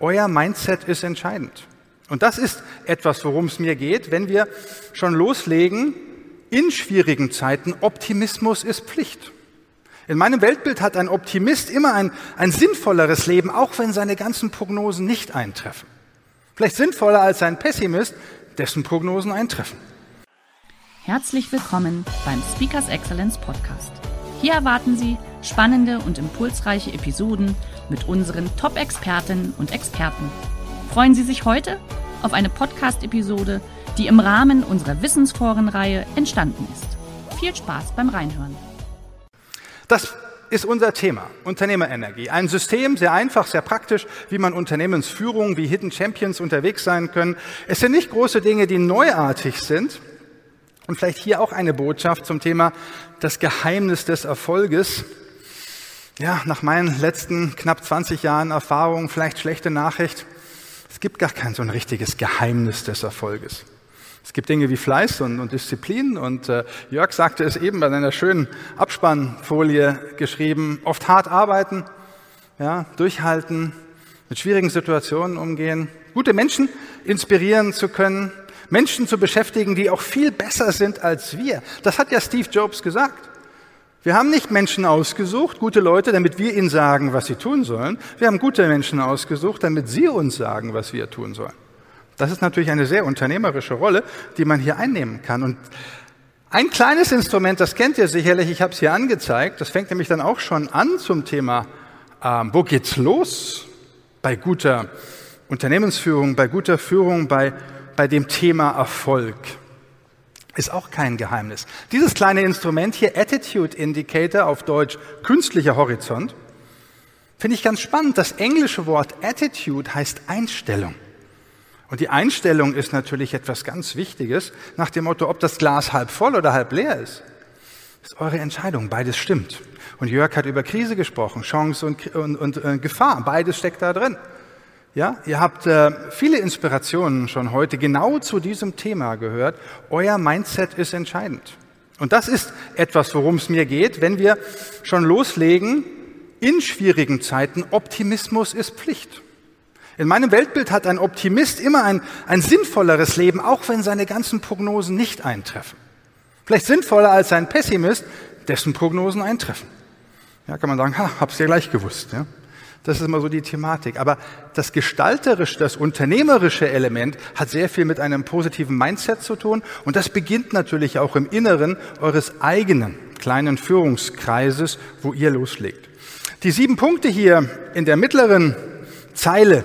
Euer Mindset ist entscheidend. Und das ist etwas, worum es mir geht, wenn wir schon loslegen, in schwierigen Zeiten, Optimismus ist Pflicht. In meinem Weltbild hat ein Optimist immer ein, ein sinnvolleres Leben, auch wenn seine ganzen Prognosen nicht eintreffen. Vielleicht sinnvoller als ein Pessimist, dessen Prognosen eintreffen. Herzlich willkommen beim Speakers Excellence Podcast. Hier erwarten Sie spannende und impulsreiche Episoden mit unseren Top-Expertinnen und Experten. Freuen Sie sich heute auf eine Podcast-Episode, die im Rahmen unserer Wissensforenreihe entstanden ist. Viel Spaß beim Reinhören. Das ist unser Thema, Unternehmerenergie. Ein System, sehr einfach, sehr praktisch, wie man Unternehmensführung wie Hidden Champions unterwegs sein können. Es sind nicht große Dinge, die neuartig sind. Und vielleicht hier auch eine Botschaft zum Thema das Geheimnis des Erfolges ja, nach meinen letzten knapp 20 Jahren Erfahrung vielleicht schlechte Nachricht. Es gibt gar kein so ein richtiges Geheimnis des Erfolges. Es gibt Dinge wie Fleiß und, und Disziplin und äh, Jörg sagte es eben bei seiner schönen Abspannfolie geschrieben, oft hart arbeiten, ja, durchhalten, mit schwierigen Situationen umgehen, gute Menschen inspirieren zu können, Menschen zu beschäftigen, die auch viel besser sind als wir. Das hat ja Steve Jobs gesagt. Wir haben nicht Menschen ausgesucht, gute Leute, damit wir ihnen sagen, was sie tun sollen. Wir haben gute Menschen ausgesucht, damit sie uns sagen, was wir tun sollen. Das ist natürlich eine sehr unternehmerische Rolle, die man hier einnehmen kann. Und ein kleines Instrument, das kennt ihr sicherlich, ich habe es hier angezeigt, das fängt nämlich dann auch schon an zum Thema, ähm, wo geht's los bei guter Unternehmensführung, bei guter Führung, bei, bei dem Thema Erfolg. Ist auch kein Geheimnis. Dieses kleine Instrument hier, Attitude Indicator, auf Deutsch künstlicher Horizont, finde ich ganz spannend. Das englische Wort Attitude heißt Einstellung. Und die Einstellung ist natürlich etwas ganz Wichtiges, nach dem Motto, ob das Glas halb voll oder halb leer ist. Ist eure Entscheidung, beides stimmt. Und Jörg hat über Krise gesprochen, Chance und, und, und äh, Gefahr, beides steckt da drin. Ja, ihr habt äh, viele Inspirationen schon heute genau zu diesem Thema gehört. Euer Mindset ist entscheidend. Und das ist etwas, worum es mir geht, wenn wir schon loslegen, in schwierigen Zeiten, Optimismus ist Pflicht. In meinem Weltbild hat ein Optimist immer ein, ein sinnvolleres Leben, auch wenn seine ganzen Prognosen nicht eintreffen. Vielleicht sinnvoller als ein Pessimist, dessen Prognosen eintreffen. Ja, kann man sagen, ha, hab's ja gleich gewusst. Ja? Das ist immer so die Thematik. Aber das gestalterische, das unternehmerische Element hat sehr viel mit einem positiven Mindset zu tun. Und das beginnt natürlich auch im Inneren eures eigenen kleinen Führungskreises, wo ihr loslegt. Die sieben Punkte hier in der mittleren Zeile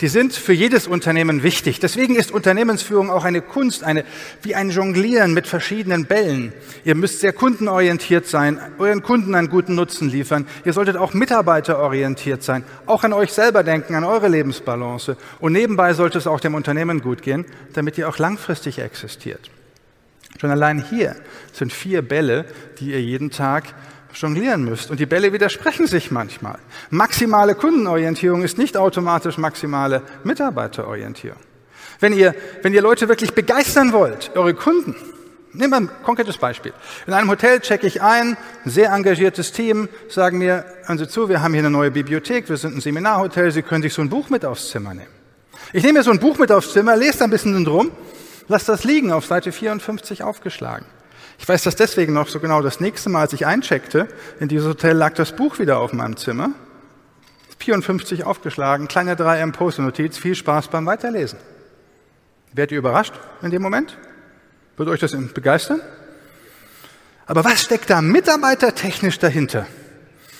die sind für jedes Unternehmen wichtig. Deswegen ist Unternehmensführung auch eine Kunst, eine, wie ein Jonglieren mit verschiedenen Bällen. Ihr müsst sehr kundenorientiert sein, euren Kunden einen guten Nutzen liefern. Ihr solltet auch mitarbeiterorientiert sein, auch an euch selber denken, an eure Lebensbalance. Und nebenbei sollte es auch dem Unternehmen gut gehen, damit ihr auch langfristig existiert. Schon allein hier sind vier Bälle, die ihr jeden Tag jonglieren müsst. Und die Bälle widersprechen sich manchmal. Maximale Kundenorientierung ist nicht automatisch maximale Mitarbeiterorientierung. Wenn ihr, wenn ihr Leute wirklich begeistern wollt, eure Kunden, nehmen wir ein konkretes Beispiel. In einem Hotel checke ich ein, ein sehr engagiertes Team, sagen mir, hören Sie zu, wir haben hier eine neue Bibliothek, wir sind ein Seminarhotel, Sie können sich so ein Buch mit aufs Zimmer nehmen. Ich nehme mir so ein Buch mit aufs Zimmer, lese ein bisschen drum, lasse das liegen auf Seite 54 aufgeschlagen. Ich weiß das deswegen noch so genau. Das nächste Mal, als ich eincheckte in dieses Hotel, lag das Buch wieder auf meinem Zimmer. 54 aufgeschlagen, kleine 3M Post-Notiz, viel Spaß beim Weiterlesen. Werdet ihr überrascht in dem Moment? Wird euch das begeistern? Aber was steckt da mitarbeitertechnisch dahinter?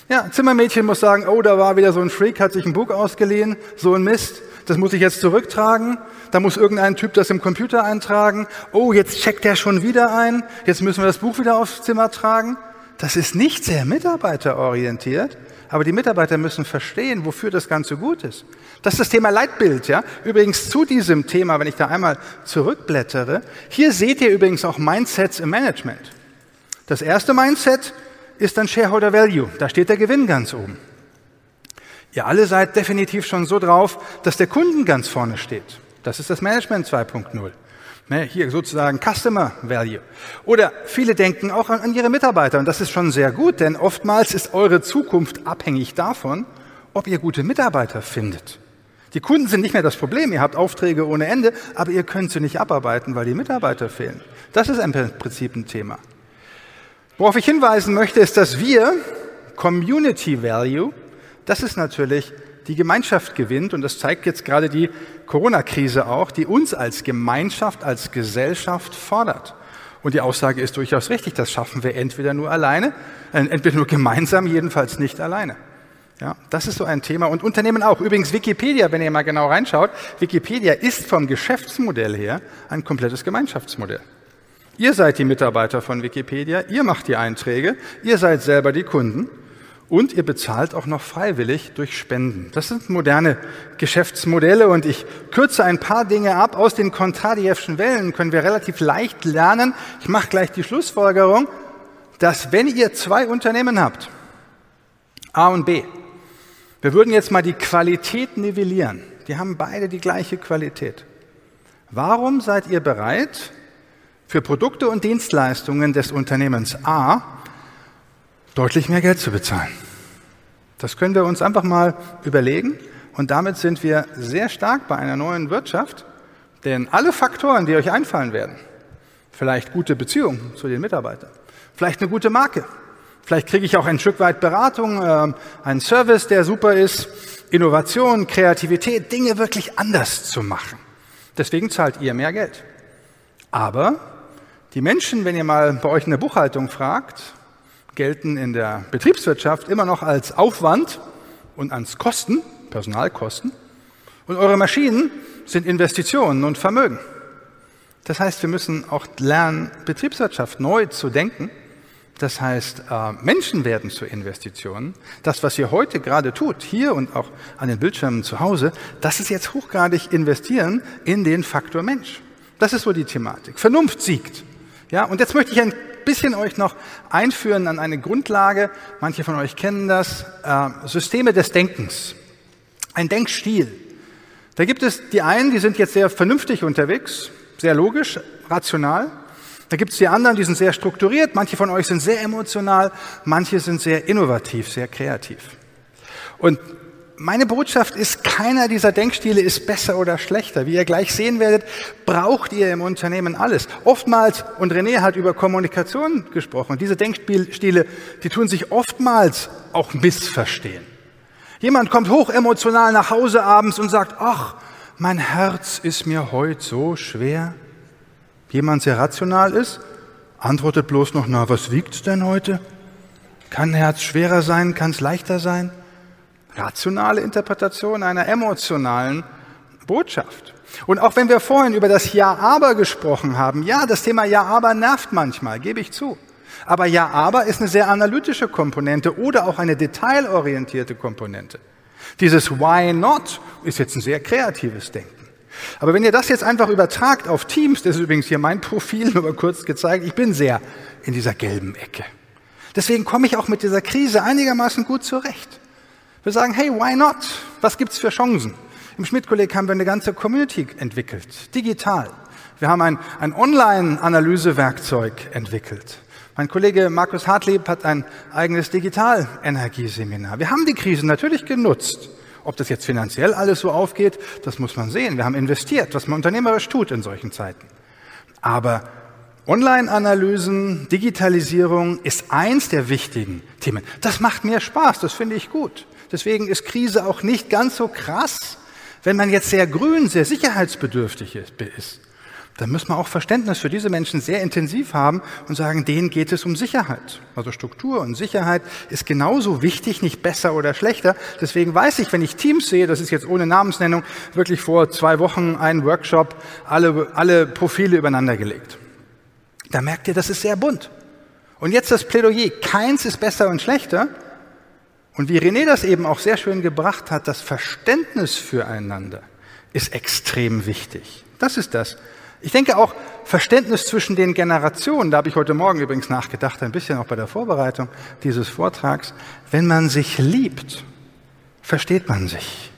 Ja, Zimmermädchen muss sagen, oh, da war wieder so ein Freak, hat sich ein Buch ausgeliehen, so ein Mist das muss ich jetzt zurücktragen. Da muss irgendein Typ das im Computer eintragen. Oh, jetzt checkt der schon wieder ein. Jetzt müssen wir das Buch wieder aufs Zimmer tragen. Das ist nicht sehr mitarbeiterorientiert, aber die Mitarbeiter müssen verstehen, wofür das Ganze gut ist. Das ist das Thema Leitbild, ja. Übrigens zu diesem Thema, wenn ich da einmal zurückblättere, hier seht ihr übrigens auch Mindsets im Management. Das erste Mindset ist dann Shareholder Value. Da steht der Gewinn ganz oben. Ihr alle seid definitiv schon so drauf, dass der Kunden ganz vorne steht. Das ist das Management 2.0. Ne, hier sozusagen Customer Value. Oder viele denken auch an, an ihre Mitarbeiter und das ist schon sehr gut, denn oftmals ist eure Zukunft abhängig davon, ob ihr gute Mitarbeiter findet. Die Kunden sind nicht mehr das Problem, ihr habt Aufträge ohne Ende, aber ihr könnt sie nicht abarbeiten, weil die Mitarbeiter fehlen. Das ist im Prinzip ein Thema. Worauf ich hinweisen möchte, ist, dass wir Community Value, das ist natürlich die Gemeinschaft gewinnt. Und das zeigt jetzt gerade die Corona-Krise auch, die uns als Gemeinschaft, als Gesellschaft fordert. Und die Aussage ist durchaus richtig, das schaffen wir entweder nur alleine, äh, entweder nur gemeinsam, jedenfalls nicht alleine. Ja, das ist so ein Thema. Und Unternehmen auch. Übrigens Wikipedia, wenn ihr mal genau reinschaut, Wikipedia ist vom Geschäftsmodell her ein komplettes Gemeinschaftsmodell. Ihr seid die Mitarbeiter von Wikipedia, ihr macht die Einträge, ihr seid selber die Kunden und ihr bezahlt auch noch freiwillig durch Spenden. Das sind moderne Geschäftsmodelle und ich kürze ein paar Dinge ab. Aus den Kontradjewschen Wellen können wir relativ leicht lernen. Ich mache gleich die Schlussfolgerung, dass wenn ihr zwei Unternehmen habt, A und B, wir würden jetzt mal die Qualität nivellieren. Die haben beide die gleiche Qualität. Warum seid ihr bereit, für Produkte und Dienstleistungen des Unternehmens A deutlich mehr Geld zu bezahlen. Das können wir uns einfach mal überlegen und damit sind wir sehr stark bei einer neuen Wirtschaft, denn alle Faktoren, die euch einfallen werden, vielleicht gute Beziehungen zu den Mitarbeitern, vielleicht eine gute Marke, vielleicht kriege ich auch ein Stück weit Beratung, äh, einen Service, der super ist, Innovation, Kreativität, Dinge wirklich anders zu machen. Deswegen zahlt ihr mehr Geld. Aber die Menschen, wenn ihr mal bei euch in der Buchhaltung fragt, gelten in der Betriebswirtschaft immer noch als Aufwand und als Kosten, Personalkosten. Und eure Maschinen sind Investitionen und Vermögen. Das heißt, wir müssen auch lernen, Betriebswirtschaft neu zu denken. Das heißt, äh, Menschen werden zu Investitionen. Das, was ihr heute gerade tut, hier und auch an den Bildschirmen zu Hause, das ist jetzt hochgradig investieren in den Faktor Mensch. Das ist so die Thematik. Vernunft siegt. Ja, und jetzt möchte ich ein bisschen euch noch einführen an eine Grundlage. Manche von euch kennen das. Äh, Systeme des Denkens. Ein Denkstil. Da gibt es die einen, die sind jetzt sehr vernünftig unterwegs, sehr logisch, rational. Da gibt es die anderen, die sind sehr strukturiert. Manche von euch sind sehr emotional, manche sind sehr innovativ, sehr kreativ. Und meine Botschaft ist, keiner dieser Denkstile ist besser oder schlechter. Wie ihr gleich sehen werdet, braucht ihr im Unternehmen alles. Oftmals, und René hat über Kommunikation gesprochen, diese Denkstile, die tun sich oftmals auch missverstehen. Jemand kommt hoch emotional nach Hause abends und sagt, ach, mein Herz ist mir heute so schwer. Jemand sehr rational ist, antwortet bloß noch, na, was wiegt's denn heute? Kann Herz schwerer sein, kann es leichter sein? Rationale Interpretation einer emotionalen Botschaft. Und auch wenn wir vorhin über das Ja-Aber gesprochen haben, ja, das Thema Ja-Aber nervt manchmal, gebe ich zu. Aber Ja-Aber ist eine sehr analytische Komponente oder auch eine detailorientierte Komponente. Dieses Why not ist jetzt ein sehr kreatives Denken. Aber wenn ihr das jetzt einfach übertragt auf Teams, das ist übrigens hier mein Profil, nur kurz gezeigt, ich bin sehr in dieser gelben Ecke. Deswegen komme ich auch mit dieser Krise einigermaßen gut zurecht. Wir sagen, hey, why not? Was gibt's für Chancen? Im Schmidt-Kolleg haben wir eine ganze Community entwickelt, digital. Wir haben ein, ein Online-Analysewerkzeug entwickelt. Mein Kollege Markus Hartlieb hat ein eigenes Digital-Energieseminar. Wir haben die Krisen natürlich genutzt. Ob das jetzt finanziell alles so aufgeht, das muss man sehen. Wir haben investiert, was man unternehmerisch tut in solchen Zeiten. Aber Online-Analysen, Digitalisierung ist eins der wichtigen Themen. Das macht mir Spaß, das finde ich gut. Deswegen ist Krise auch nicht ganz so krass, wenn man jetzt sehr grün, sehr sicherheitsbedürftig ist. Dann muss man auch Verständnis für diese Menschen sehr intensiv haben und sagen, denen geht es um Sicherheit. Also Struktur und Sicherheit ist genauso wichtig, nicht besser oder schlechter. Deswegen weiß ich, wenn ich Teams sehe, das ist jetzt ohne Namensnennung, wirklich vor zwei Wochen ein Workshop, alle, alle Profile übereinander gelegt. Da merkt ihr, das ist sehr bunt. Und jetzt das Plädoyer. Keins ist besser und schlechter, Und wie René das eben auch sehr schön gebracht hat, das Verständnis füreinander ist extrem wichtig. Das ist das. Ich denke auch Verständnis zwischen den Generationen, da habe ich heute Morgen übrigens nachgedacht, ein bisschen auch bei der Vorbereitung dieses Vortrags. Wenn man sich liebt, versteht man sich.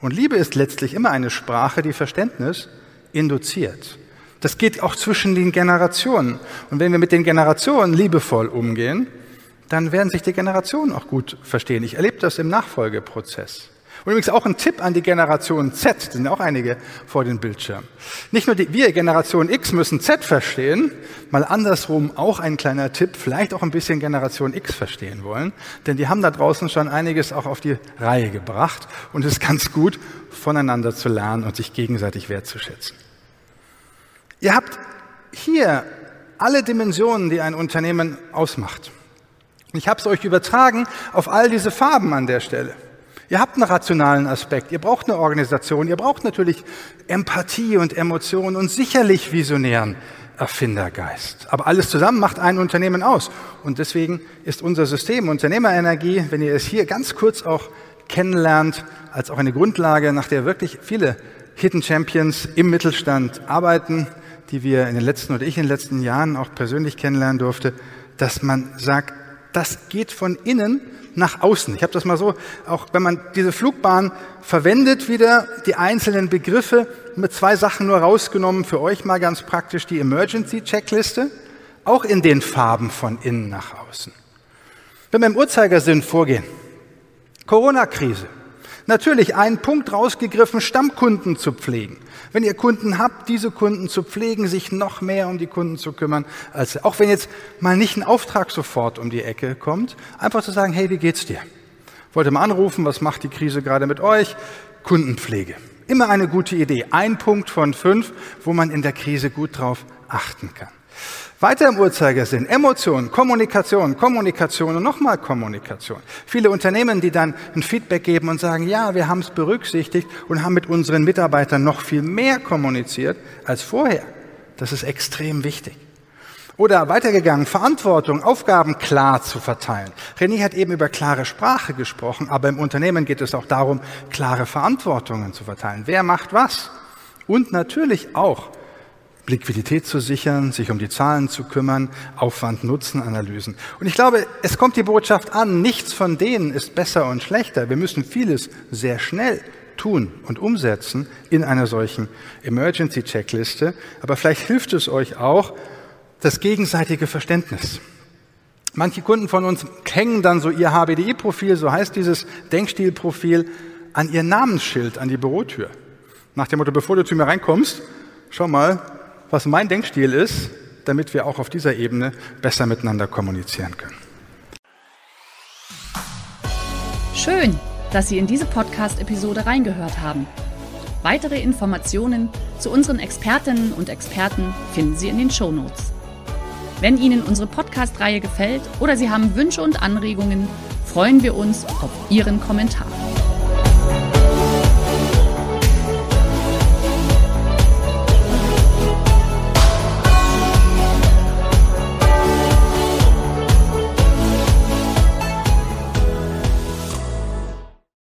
Und Liebe ist letztlich immer eine Sprache, die Verständnis induziert. Das geht auch zwischen den Generationen. Und wenn wir mit den Generationen liebevoll umgehen, dann werden sich die Generationen auch gut verstehen. Ich erlebe das im Nachfolgeprozess. Und übrigens auch ein Tipp an die Generation Z, sind auch einige vor den Bildschirmen. Nicht nur die, wir Generation X müssen Z verstehen, mal andersrum auch ein kleiner Tipp, vielleicht auch ein bisschen Generation X verstehen wollen, denn die haben da draußen schon einiges auch auf die Reihe gebracht und es ist ganz gut, voneinander zu lernen und sich gegenseitig wertzuschätzen. Ihr habt hier alle Dimensionen, die ein Unternehmen ausmacht. Ich habe es euch übertragen auf all diese Farben an der Stelle. Ihr habt einen rationalen Aspekt, ihr braucht eine Organisation, ihr braucht natürlich Empathie und Emotionen und sicherlich visionären Erfindergeist. Aber alles zusammen macht ein Unternehmen aus. Und deswegen ist unser System Unternehmerenergie, wenn ihr es hier ganz kurz auch kennenlernt, als auch eine Grundlage, nach der wirklich viele Hidden Champions im Mittelstand arbeiten, die wir in den letzten oder ich in den letzten Jahren auch persönlich kennenlernen durfte, dass man sagt, das geht von innen nach außen. Ich habe das mal so, auch wenn man diese Flugbahn verwendet, wieder die einzelnen Begriffe mit zwei Sachen nur rausgenommen, für euch mal ganz praktisch die Emergency-Checkliste, auch in den Farben von innen nach außen. Wenn wir im Uhrzeigersinn vorgehen, Corona-Krise, Natürlich einen Punkt rausgegriffen, Stammkunden zu pflegen. Wenn ihr Kunden habt, diese Kunden zu pflegen, sich noch mehr um die Kunden zu kümmern, als auch wenn jetzt mal nicht ein Auftrag sofort um die Ecke kommt, einfach zu sagen, hey, wie geht's dir? Wollte mal anrufen, was macht die Krise gerade mit euch? Kundenpflege. Immer eine gute Idee. Ein Punkt von fünf, wo man in der Krise gut drauf achten kann. Weiter im Uhrzeigersinn, Emotionen, Kommunikation, Kommunikation und nochmal Kommunikation. Viele Unternehmen, die dann ein Feedback geben und sagen, ja, wir haben es berücksichtigt und haben mit unseren Mitarbeitern noch viel mehr kommuniziert als vorher. Das ist extrem wichtig. Oder weitergegangen, Verantwortung, Aufgaben klar zu verteilen. René hat eben über klare Sprache gesprochen, aber im Unternehmen geht es auch darum, klare Verantwortungen zu verteilen. Wer macht was? Und natürlich auch Liquidität zu sichern, sich um die Zahlen zu kümmern, Aufwand-Nutzen-Analysen. Und ich glaube, es kommt die Botschaft an, nichts von denen ist besser und schlechter. Wir müssen vieles sehr schnell tun und umsetzen in einer solchen Emergency-Checkliste. Aber vielleicht hilft es euch auch, das gegenseitige Verständnis. Manche Kunden von uns hängen dann so ihr HBDI-Profil, so heißt dieses Denkstil-Profil, an ihr Namensschild an die Bürotür. Nach dem Motto, bevor du zu mir reinkommst, schau mal, was mein Denkstil ist, damit wir auch auf dieser Ebene besser miteinander kommunizieren können. Schön, dass Sie in diese Podcast-Episode reingehört haben. Weitere Informationen zu unseren Expertinnen und Experten finden Sie in den Show Notes. Wenn Ihnen unsere Podcast-Reihe gefällt oder Sie haben Wünsche und Anregungen, freuen wir uns auf Ihren Kommentar.